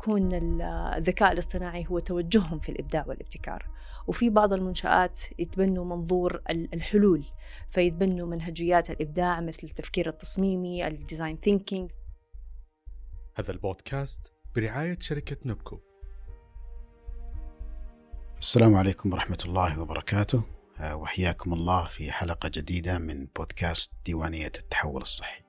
يكون الذكاء الاصطناعي هو توجههم في الإبداع والابتكار. وفي بعض المنشآت يتبنوا منظور الحلول فيتبنوا منهجيات الإبداع مثل التفكير التصميمي ال design thinking هذا البودكاست برعاية شركة نبكو. السلام عليكم ورحمة الله وبركاته. آه، وحياكم الله في حلقة جديدة من بودكاست ديوانية التحول الصحي.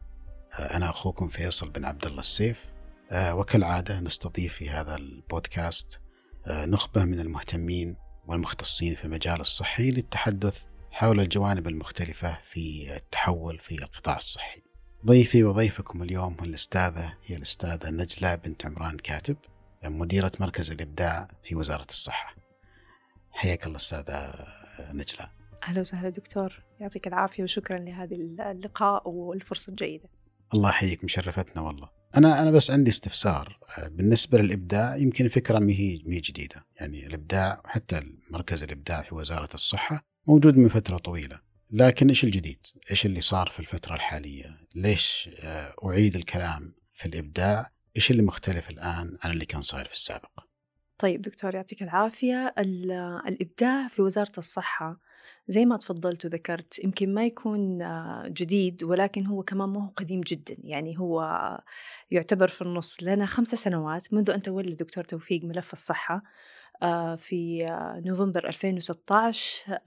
آه، أنا أخوكم فيصل بن عبد الله السيف. وكالعادة نستضيف في هذا البودكاست نخبة من المهتمين والمختصين في المجال الصحي للتحدث حول الجوانب المختلفة في التحول في القطاع الصحي. ضيفي وضيفكم اليوم هو الأستاذة هي الأستاذة نجلة بنت عمران كاتب مديرة مركز الإبداع في وزارة الصحة. حياك الله أستاذة نجلة. أهلا وسهلا دكتور. يعطيك العافية وشكرا لهذه اللقاء والفرصة الجيدة. الله يحييك مشرفتنا والله. أنا أنا بس عندي استفسار بالنسبة للإبداع يمكن الفكرة ما هي جديدة يعني الإبداع حتى مركز الإبداع في وزارة الصحة موجود من فترة طويلة لكن إيش الجديد؟ إيش اللي صار في الفترة الحالية؟ ليش آه، أعيد الكلام في الإبداع؟ إيش اللي مختلف الآن عن اللي كان صاير في السابق؟ طيب دكتور يعطيك العافية الإبداع في وزارة الصحة زي ما تفضلت وذكرت يمكن ما يكون آه، جديد ولكن هو كمان ما هو قديم جدا. يعني هو يعتبر في النص لنا خمسة سنوات منذ أن تولى الدكتور توفيق ملف الصحة آه، في آه، نوفمبر 2016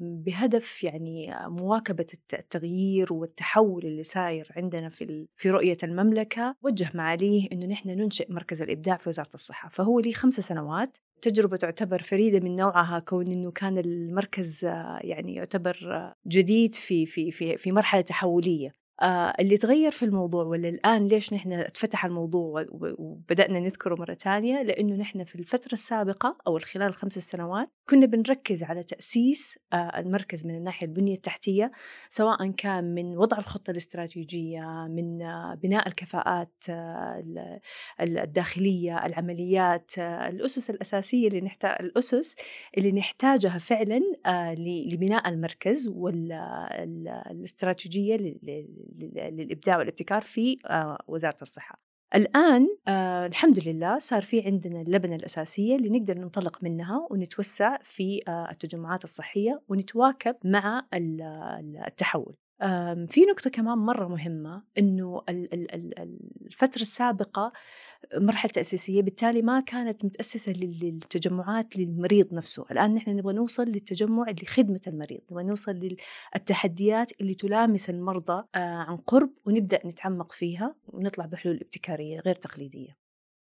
بهدف يعني مواكبة التغيير والتحول اللي ساير عندنا في في رؤية المملكة. وجه معاليه إنه نحن ننشئ مركز الإبداع في وزارة الصحة. فهو لي خمس سنوات تجربة تعتبر فريدة من نوعها كون إنه كان المركز آه، يعني يعتبر جديد في في في في مرحلة تحولية. آه اللي تغير في الموضوع ولا الآن ليش نحن اتفتح الموضوع وبدأنا نذكره مرة تانية لأنه نحن في الفترة السابقة أو خلال الخمس سنوات كنا بنركز على تأسيس آه المركز من الناحية البنية التحتية سواء كان من وضع الخطة الاستراتيجية من آه بناء الكفاءات آه الداخلية العمليات آه الأسس الأساسية اللي نحتاج الأسس اللي نحتاجها فعلا آه لبناء المركز والاستراتيجية للإبداع والابتكار في آه، وزارة الصحة. الآن آه الحمد لله صار في عندنا اللبنة الأساسية اللي نقدر ننطلق منها ونتوسع في آه التجمعات الصحية ونتواكب مع التحول. في نقطة كمان مرة مهمة إنه الفترة السابقة مرحلة تأسيسية بالتالي ما كانت متأسسة للتجمعات للمريض نفسه. الآن نحن نبغى نوصل للتجمع لخدمة المريض نبغى نوصل للتحديات اللي تلامس المرضى آه، عن قرب ونبدأ نتعمق فيها ونطلع بحلول ابتكارية غير تقليدية.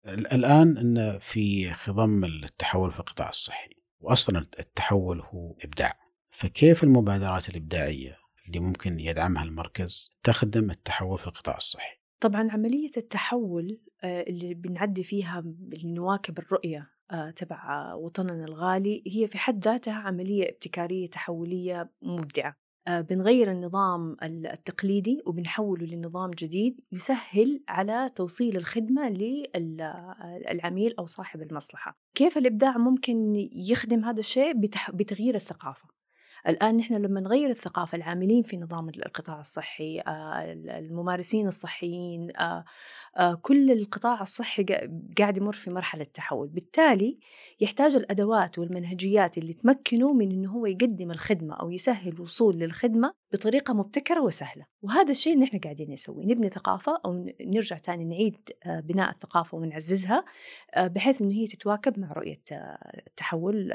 الآن أن في خضم التحول في القطاع الصحي وأصلا التحول هو إبداع. فكيف المبادرات الإبداعية اللي ممكن يدعمها المركز تخدم التحول في القطاع الصحي؟ طبعا عملية التحول اللي بنعدي فيها لنواكب الرؤية آه، تبع وطننا الغالي هي في حد ذاتها عملية ابتكارية تحولية مبدعة. آه، بنغير النظام التقليدي وبنحوله لنظام جديد يسهل على توصيل الخدمة للعميل أو صاحب المصلحة. كيف الإبداع ممكن يخدم هذا الشيء؟ بتغيير الثقافة. الآن نحن لما نغير الثقافة العاملين في نظام القطاع الصحي آه، الممارسين الصحيين آه، آه، كل القطاع الصحي قاعد يمر في مرحلة تحول. بالتالي يحتاج الأدوات والمنهجيات اللي تمكنه من أنه هو يقدم الخدمة أو يسهل الوصول للخدمة بطريقة مبتكرة وسهلة. وهذا الشيء اللي نحن قاعدين نسويه. نبني ثقافة أو نرجع تاني نعيد بناء الثقافة ونعززها بحيث أنه هي تتواكب مع رؤية التحول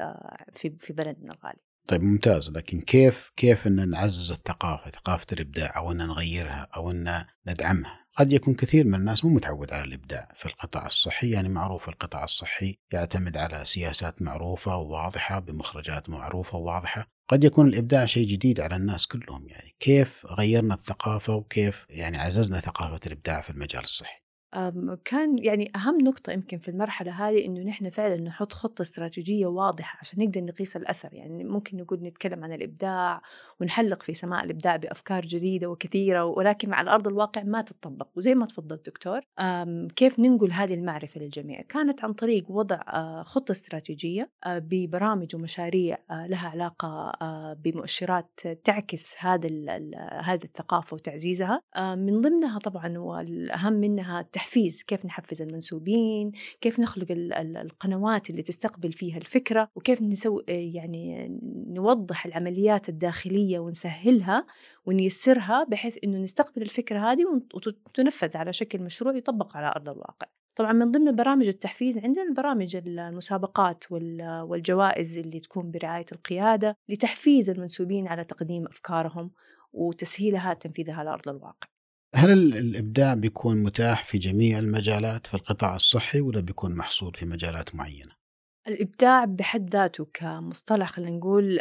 في بلدنا الغالي. طيب ممتاز. لكن كيف كيف إن نعزز الثقافة ثقافة الإبداع أو إن نغيرها أو إن ندعمها؟ قد يكون كثير من الناس مو متعود على الإبداع في القطاع الصحي. يعني معروف القطاع الصحي يعتمد على سياسات معروفة وواضحة بمخرجات معروفة وواضحة. قد يكون الإبداع شيء جديد على الناس كلهم. يعني كيف غيرنا الثقافة وكيف يعني عززنا ثقافة الإبداع في المجال الصحي؟ كان يعني أهم نقطة يمكن في المرحلة هذه إنه نحن فعلا نحط خطة استراتيجية واضحة عشان نقدر نقيس الأثر. يعني ممكن نقول نتكلم عن الإبداع ونحلق في سماء الإبداع بأفكار جديدة وكثيرة ولكن على أرض الواقع ما تطبق. وزي ما تفضل دكتور كيف ننقل هذه المعرفة للجميع؟ كانت عن طريق وضع خطة استراتيجية ببرامج ومشاريع لها علاقة بمؤشرات تعكس هذا هذه الثقافة وتعزيزها. من ضمنها طبعا والأهم منها التحفيز كيف نحفز المنسوبين كيف نخلق القنوات اللي تستقبل فيها الفكرة وكيف نسوي يعني نوضح العمليات الداخلية ونسهلها ونيسرها بحيث أنه نستقبل الفكرة هذه وتنفذ على شكل مشروع يطبق على أرض الواقع. طبعا من ضمن برامج التحفيز عندنا برامج المسابقات والجوائز اللي تكون برعاية القيادة لتحفيز المنسوبين على تقديم أفكارهم وتسهيلها تنفيذها على أرض الواقع. هل الإبداع بيكون متاح في جميع المجالات في القطاع الصحي ولا بيكون محصور في مجالات معينة؟ الإبداع بحد ذاته كمصطلح خلينا نقول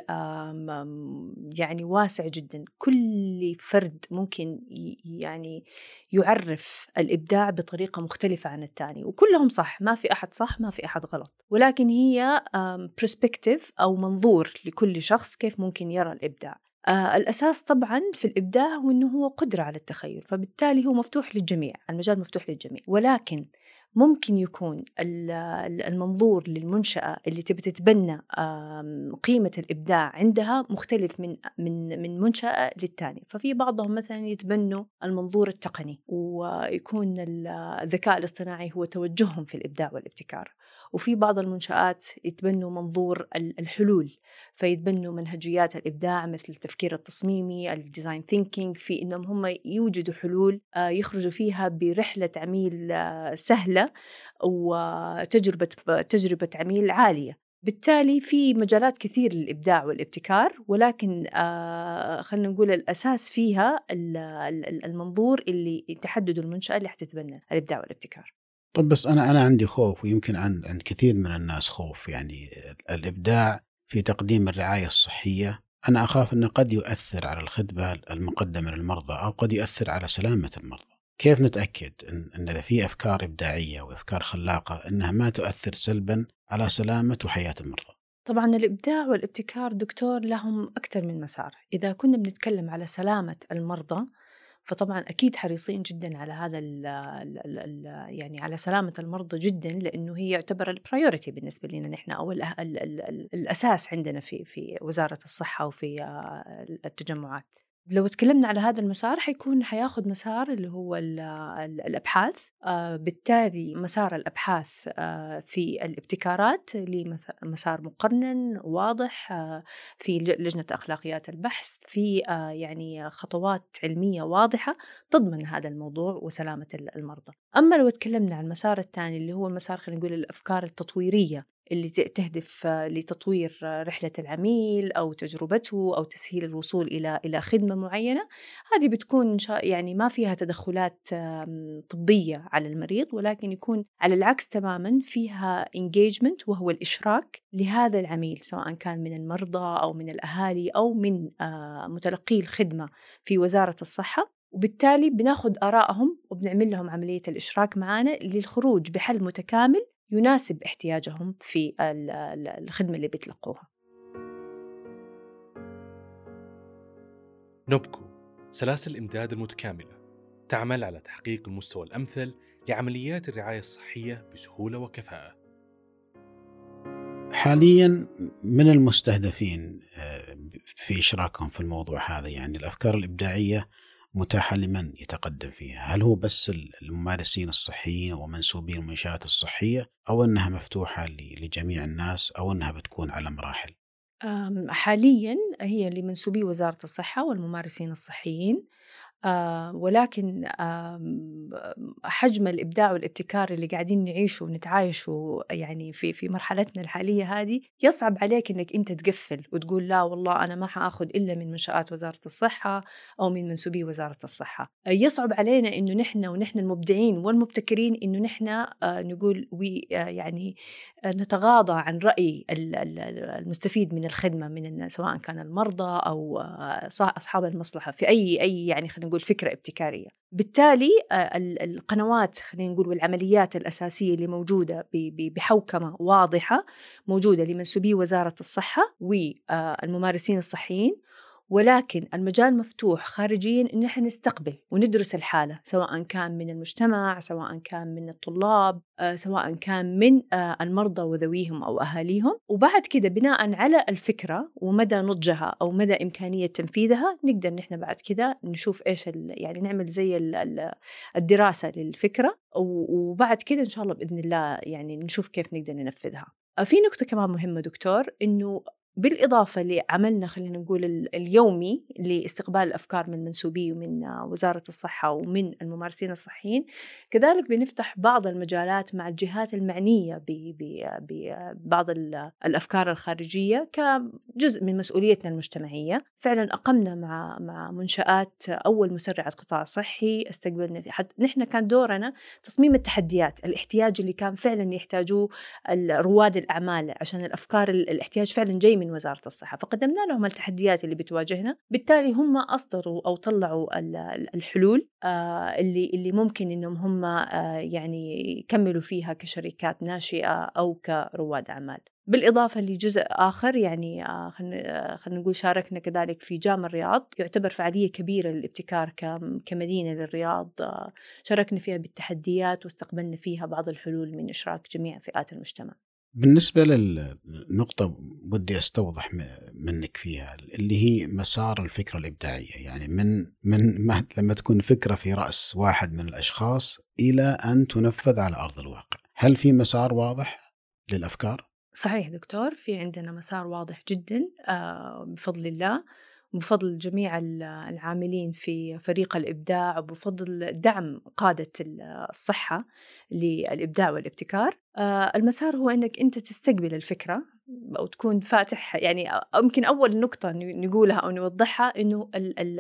يعني واسع جدا. كل فرد ممكن يعني يعرف الإبداع بطريقة مختلفة عن الثاني وكلهم صح. ما في أحد صح ما في أحد غلط. ولكن هي برسبكتيف أو منظور لكل شخص كيف ممكن يرى الإبداع. آه الأساس طبعا في الإبداع هو أنه هو قدرة على التخيل فبالتالي هو مفتوح للجميع المجال مفتوح للجميع ولكن ممكن يكون المنظور للمنشأة اللي تبي تتبنى قيمة الإبداع عندها مختلف من من من منشأة للتانية، ففي بعضهم مثلا يتبنوا المنظور التقني ويكون الذكاء الاصطناعي هو توجههم في الإبداع والابتكار، وفي بعض المنشآت يتبنوا منظور الحلول فيتبنوا منهجيات الإبداع مثل التفكير التصميمي ال design thinking في إنهم هم يوجدوا حلول آه، يخرجوا فيها برحلة عميل آه، سهلة وتجربة تجربة عميل عالية. بالتالي في مجالات كثير للإبداع والابتكار ولكن آه خلينا نقول الأساس فيها المنظور اللي تحدده المنشأة اللي حتتبنى الإبداع والابتكار. طب بس أنا أنا عندي خوف ويمكن عند عند كثير من الناس خوف يعني الإبداع في تقديم الرعاية الصحية أنا أخاف أنه قد يؤثر على الخدمة المقدمة للمرضى أو قد يؤثر على سلامة المرضى. كيف نتأكد أن, إذا في أفكار إبداعية وأفكار خلاقة أنها ما تؤثر سلبا على سلامة وحياة المرضى؟ طبعا الإبداع والابتكار دكتور لهم أكثر من مسار. إذا كنا بنتكلم على سلامة المرضى فطبعا أكيد حريصين جدا على هذا ال ال ال يعني على سلامة المرضى جدا لأنه هي يعتبر البرايورتي بالنسبة لنا نحن أو ال ال ال الأساس عندنا في في وزارة الصحة وفي التجمعات. لو تكلمنا على هذا المسار حيكون حياخذ مسار اللي هو الأبحاث. آه، بالتالي مسار الأبحاث آه، في الابتكارات لمسار مقنن واضح آه، في لجنة أخلاقيات البحث في يعني خطوات علمية واضحة تضمن هذا الموضوع وسلامة المرضى. أما لو تكلمنا عن المسار الثاني اللي هو المسار خلينا نقول الأفكار التطويرية اللي تهدف لتطوير رحلة العميل أو تجربته أو تسهيل الوصول إلى إلى خدمة معينة. هذه بتكون يعني ما فيها تدخلات طبية على المريض ولكن يكون على العكس تماما فيها engagement وهو الإشراك لهذا العميل سواء كان من المرضى أو من الأهالي أو من متلقي الخدمة في وزارة الصحة. وبالتالي بناخذ آرائهم وبنعمل لهم عملية الإشراك معنا للخروج بحل متكامل يناسب احتياجهم في الخدمة اللي بيتلقوها. نوبكو سلاسل الإمداد المتكاملة تعمل على تحقيق المستوى الأمثل لعمليات الرعاية الصحية بسهولة وكفاءة. حاليا من المستهدفين آه، في إشراكهم في الموضوع هذا؟ يعني الأفكار الإبداعية متاحة لمن يتقدم فيها؟ هل هو بس الممارسين الصحيين ومنسوبين المنشآت الصحية أو أنها مفتوحة لجميع الناس أو أنها بتكون على مراحل؟ حاليا هي لمنسوبي وزارة الصحة والممارسين الصحيين. ولكن آه حجم الإبداع والابتكار اللي قاعدين نعيشه ونتعايشه يعني في في مرحلتنا الحالية هذه يصعب عليك إنك أنت تقفل وتقول لا والله أنا ما حآخذ إلا من منشآت وزارة الصحة أو من منسوبي وزارة الصحة. آه يصعب علينا إنه نحن ونحن المبدعين والمبتكرين إنه نحن آه نقول وي يعني نتغاضى عن رأي المستفيد من الخدمة من سواء كان المرضى أو آه، أصحاب المصلحة في أي أي يعني خلينا نقول فكرة ابتكارية. بالتالي آه، القنوات خلينا نقول والعمليات الأساسية اللي موجودة بحوكمة واضحة موجودة لمنسوبي وزارة الصحة والممارسين الصحيين ولكن المجال مفتوح خارجيا إن إحنا نستقبل وندرس الحالة سواء كان من المجتمع سواء كان من الطلاب آه، سواء كان من آه، المرضى وذويهم أو أهاليهم. وبعد كده بناء على الفكرة ومدى نضجها أو مدى إمكانية تنفيذها نقدر نحن بعد كده نشوف إيش يعني نعمل زي الدراسة للفكرة. وبعد كده إن شاء الله بإذن الله يعني نشوف كيف نقدر ننفذها. آه، في نقطة كمان مهمة دكتور إنه بالإضافة لعملنا خلينا نقول اليومي لاستقبال الأفكار من منسوبي ومن وزارة الصحة ومن الممارسين الصحيين كذلك بنفتح بعض المجالات مع الجهات المعنية ببعض الأفكار الخارجية كجزء من مسؤوليتنا المجتمعية. فعلا أقمنا مع مع منشآت أول مسرعة قطاع صحي استقبلنا نحن كان دورنا تصميم التحديات الاحتياج اللي كان فعلا يحتاجوه رواد الأعمال عشان الأفكار الاحتياج فعلا جاي من من وزارة الصحة. فقدمنا لهم التحديات اللي بتواجهنا. بالتالي هم أصدروا أو طلعوا الحلول آه، اللي اللي ممكن إنهم هم آه، يعني يكملوا فيها كشركات ناشئة أو كرواد أعمال. بالإضافة لجزء آخر يعني آه، خلينا نقول شاركنا كذلك في جام الرياض. يعتبر فعالية كبيرة للابتكار كمدينة للرياض شاركنا فيها بالتحديات واستقبلنا فيها بعض الحلول من إشراك جميع فئات المجتمع. بالنسبة للنقطة ودي أستوضح منك فيها اللي هي مسار الفكرة الإبداعية. يعني من من ما لما تكون فكرة في رأس واحد من الأشخاص إلى أن تنفذ على أرض الواقع. هل في مسار واضح للأفكار؟ صحيح دكتور في عندنا مسار واضح جدا آه، بفضل الله. بفضل جميع العاملين في فريق الإبداع وبفضل دعم قادة الصحة للإبداع والابتكار. آه، المسار هو أنك أنت تستقبل الفكرة أو تكون فاتح يعني يمكن أول نقطة نقولها أو نوضحها إنه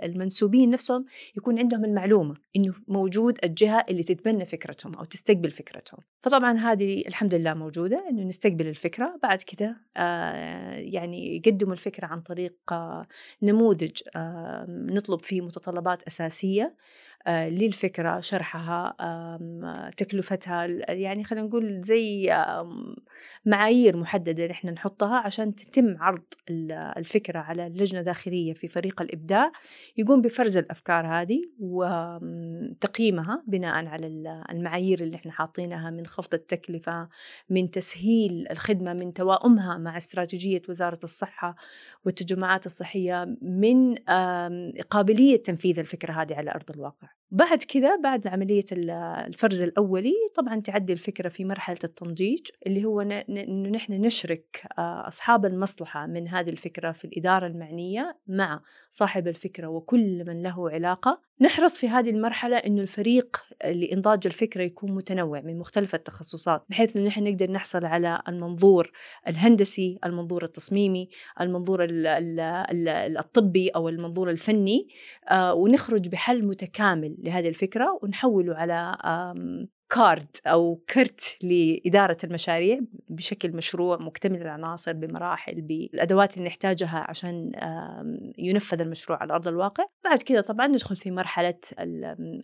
المنسوبين نفسهم يكون عندهم المعلومة إنه موجود الجهة اللي تتبنى فكرتهم أو تستقبل فكرتهم. فطبعا هذه الحمد لله موجودة إنه نستقبل الفكرة بعد كده آه، يعني يقدموا الفكرة عن طريق آه، نموذج نطلب فيه متطلبات أساسية. آه، للفكرة شرحها تكلفتها يعني خلينا نقول زي معايير محددة نحن نحطها عشان تتم عرض الفكرة على اللجنة داخلية في فريق الإبداع. يقوم بفرز الأفكار هذه وتقييمها بناء على المعايير اللي إحنا حاطينها من خفض التكلفة من تسهيل الخدمة من توائمها مع استراتيجية وزارة الصحة والتجمعات الصحية من قابلية تنفيذ الفكرة هذه على أرض الواقع. بعد كذا بعد عملية الفرز الأولي طبعا تعدي الفكرة في مرحلة التنضيج اللي هو أنه نحن نشرك آه، أصحاب المصلحة من هذه الفكرة في الإدارة المعنية مع صاحب الفكرة وكل من له علاقة. نحرص في هذه المرحلة أنه الفريق لإنضاج الفكرة يكون متنوع من مختلف التخصصات بحيث أنه نحن نقدر نحصل على المنظور الهندسي المنظور التصميمي المنظور الطبي أو المنظور الفني آه، ونخرج بحل متكامل لهذه الفكرة ونحوله على كارد أو كرت لإدارة المشاريع بشكل مشروع مكتمل العناصر بمراحل بالأدوات اللي نحتاجها عشان ينفذ المشروع على أرض الواقع. بعد كده طبعا ندخل في مرحلة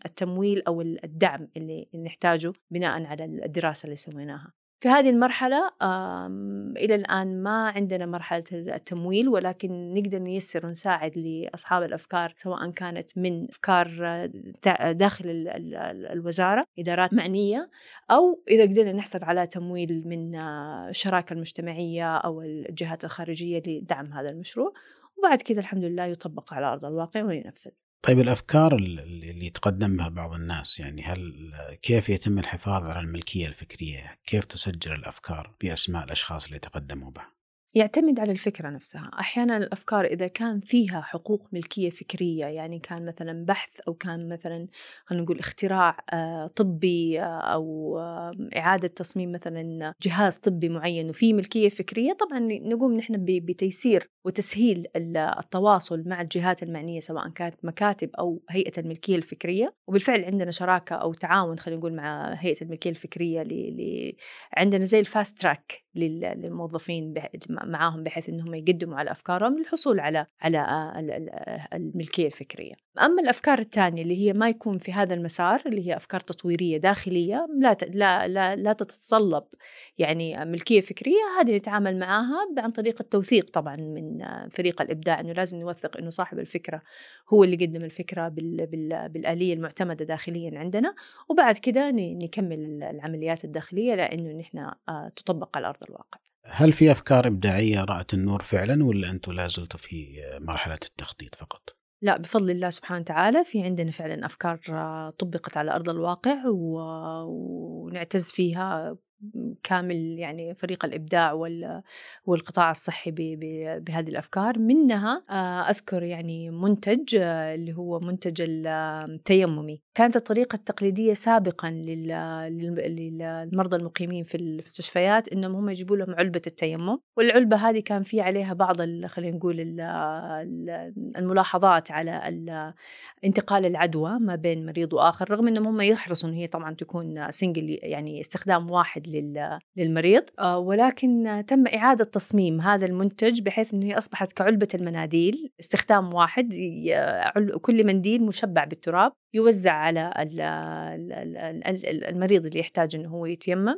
التمويل أو الدعم اللي نحتاجه بناء على الدراسة اللي سويناها. في هذه المرحلة إلى الآن ما عندنا مرحلة التمويل ولكن نقدر نيسر ونساعد لأصحاب الأفكار سواء كانت من أفكار داخل الوزارة إدارات معنية أو إذا قدرنا نحصل على تمويل من الشراكة المجتمعية أو الجهات الخارجية لدعم هذا المشروع. وبعد كذا الحمد لله يطبق على أرض الواقع وينفذ. طيب الأفكار اللي يتقدم بها بعض الناس يعني هل كيف يتم الحفاظ على الملكية الفكرية؟ كيف تسجل الأفكار بأسماء الأشخاص اللي تقدموا بها؟ يعتمد على الفكرة نفسها. أحيانا الأفكار إذا كان فيها حقوق ملكية فكرية يعني كان مثلا بحث أو كان مثلا خلينا نقول اختراع آه، طبي آه، أو آه، إعادة تصميم مثلا جهاز طبي معين وفيه ملكية فكرية طبعا نقوم نحن بتيسير وتسهيل التواصل مع الجهات المعنية سواء كانت مكاتب أو هيئة الملكية الفكرية. وبالفعل عندنا شراكة أو تعاون خلينا نقول مع هيئة الملكية الفكرية ل... عندنا زي الفاست تراك. للموظفين معاهم بحيث إنهم يقدموا على أفكارهم للحصول على على الملكية الفكرية. أما الأفكار الثانية اللي هي ما يكون في هذا المسار اللي هي أفكار تطويرية داخلية لا لا لا, لا تتطلب يعني ملكية فكرية هذه نتعامل معاها عن طريق التوثيق طبعا من فريق الإبداع إنه لازم نوثق إنه صاحب الفكرة هو اللي قدم الفكرة بال بال بالآلية المعتمدة داخليا عندنا وبعد كده نكمل العمليات الداخلية لأنه نحن آه، تطبق على أرض الواقع هل في أفكار إبداعية رأت النور فعلا ولا أنتم لا زلتوا في مرحلة التخطيط فقط؟ لا بفضل الله سبحانه وتعالى في عندنا فعلا أفكار طبقت على أرض الواقع ونعتز فيها كامل يعني فريق الإبداع والقطاع الصحي بهذه الأفكار. منها آه، أذكر يعني منتج آه، اللي هو منتج التيممي كانت الطريقة التقليدية سابقا للمرضى المقيمين في المستشفيات إنهم هم يجيبوا لهم علبة التيمم. والعلبة هذه كان في عليها بعض خلينا نقول الملاحظات على انتقال العدوى ما بين مريض وآخر رغم إنهم هم يحرصوا إن هي طبعا تكون سنجل يعني استخدام واحد للمريض. آه، ولكن تم إعادة تصميم هذا المنتج بحيث أنه أصبحت كعلبة المناديل استخدام واحد كل منديل مشبع بالتراب يوزع على المريض اللي يحتاج أنه هو يتيمم.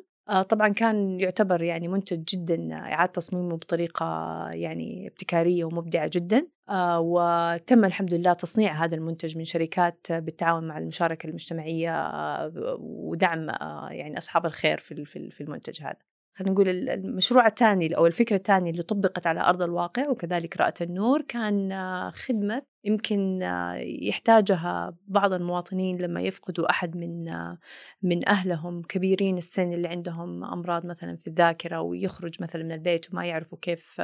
طبعا كان يعتبر يعني منتج جدا إعادة تصميمه بطريقة يعني ابتكارية ومبدعة جدا. آه، وتم الحمد لله تصنيع هذا المنتج من شركات بالتعاون مع المشاركة المجتمعية آه، ودعم يعني أصحاب الخير في المنتج هذا. خلينا نقول المشروع الثاني أو الفكرة الثانية اللي طبقت على أرض الواقع وكذلك رأت النور كان خدمة يمكن يحتاجها بعض المواطنين لما يفقدوا أحد من من أهلهم كبيرين السن اللي عندهم أمراض مثلا في الذاكرة ويخرج مثلا من البيت وما يعرفوا كيف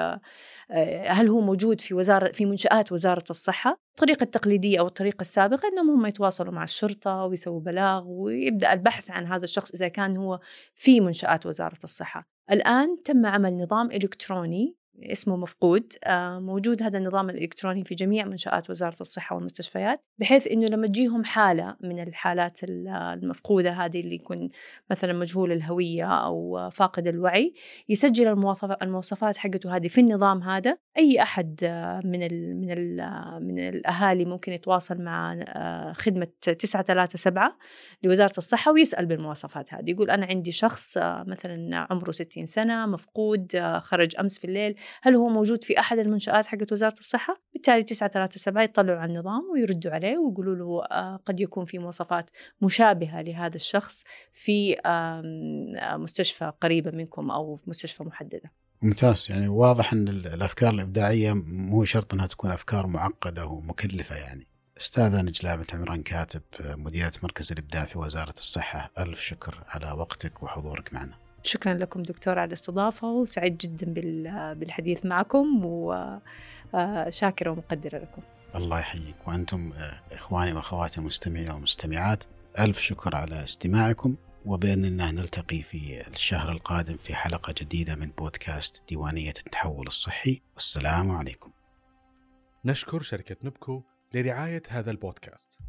هل هو موجود في وزارة في منشآت وزارة الصحة؟ الطريقة التقليدية أو الطريقة السابقة أنهم هم يتواصلوا مع الشرطة ويسووا بلاغ ويبدأ البحث عن هذا الشخص إذا كان هو في منشآت وزارة الصحة. الآن تم عمل نظام إلكتروني اسمه مفقود. آه، موجود هذا النظام الإلكتروني في جميع منشآت وزارة الصحة والمستشفيات بحيث أنه لما تجيهم حالة من الحالات المفقودة هذه اللي يكون مثلا مجهول الهوية أو فاقد الوعي يسجل المواصفات حقته هذه في النظام هذا. أي أحد من ال من ال من الأهالي ممكن يتواصل مع آه، خدمة 937 لوزارة الصحة ويسأل بالمواصفات هذه. يقول أنا عندي شخص آه، مثلا عمره 60 سنة مفقود خرج أمس في الليل هل هو موجود في أحد المنشآت حقت وزارة الصحة بالتالي 937 يطلعوا على النظام ويردوا عليه ويقولوا له آه، قد يكون في مواصفات مشابهة لهذا الشخص في مستشفى قريبة منكم أو في مستشفى محددة ممتاز يعني واضح إن الأفكار الإبداعية مو شرط إنها تكون أفكار معقدة ومكلفة يعني. أستاذة نجلاء بنت عمران كاتب مديره مركز الإبداع في وزارة الصحة، ألف شكر على وقتك وحضورك معنا. شكرا لكم دكتور على الاستضافة وسعيد جدا بالحديث معكم وشاكرة ومقدرة لكم. الله يحييك. وأنتم إخواني وأخواتي المستمعين والمستمعات ألف شكر على استماعكم وبإذن الله نلتقي في الشهر القادم في حلقة جديدة من بودكاست ديوانية التحول الصحي. والسلام عليكم. نشكر شركة نبكو لرعاية هذا البودكاست.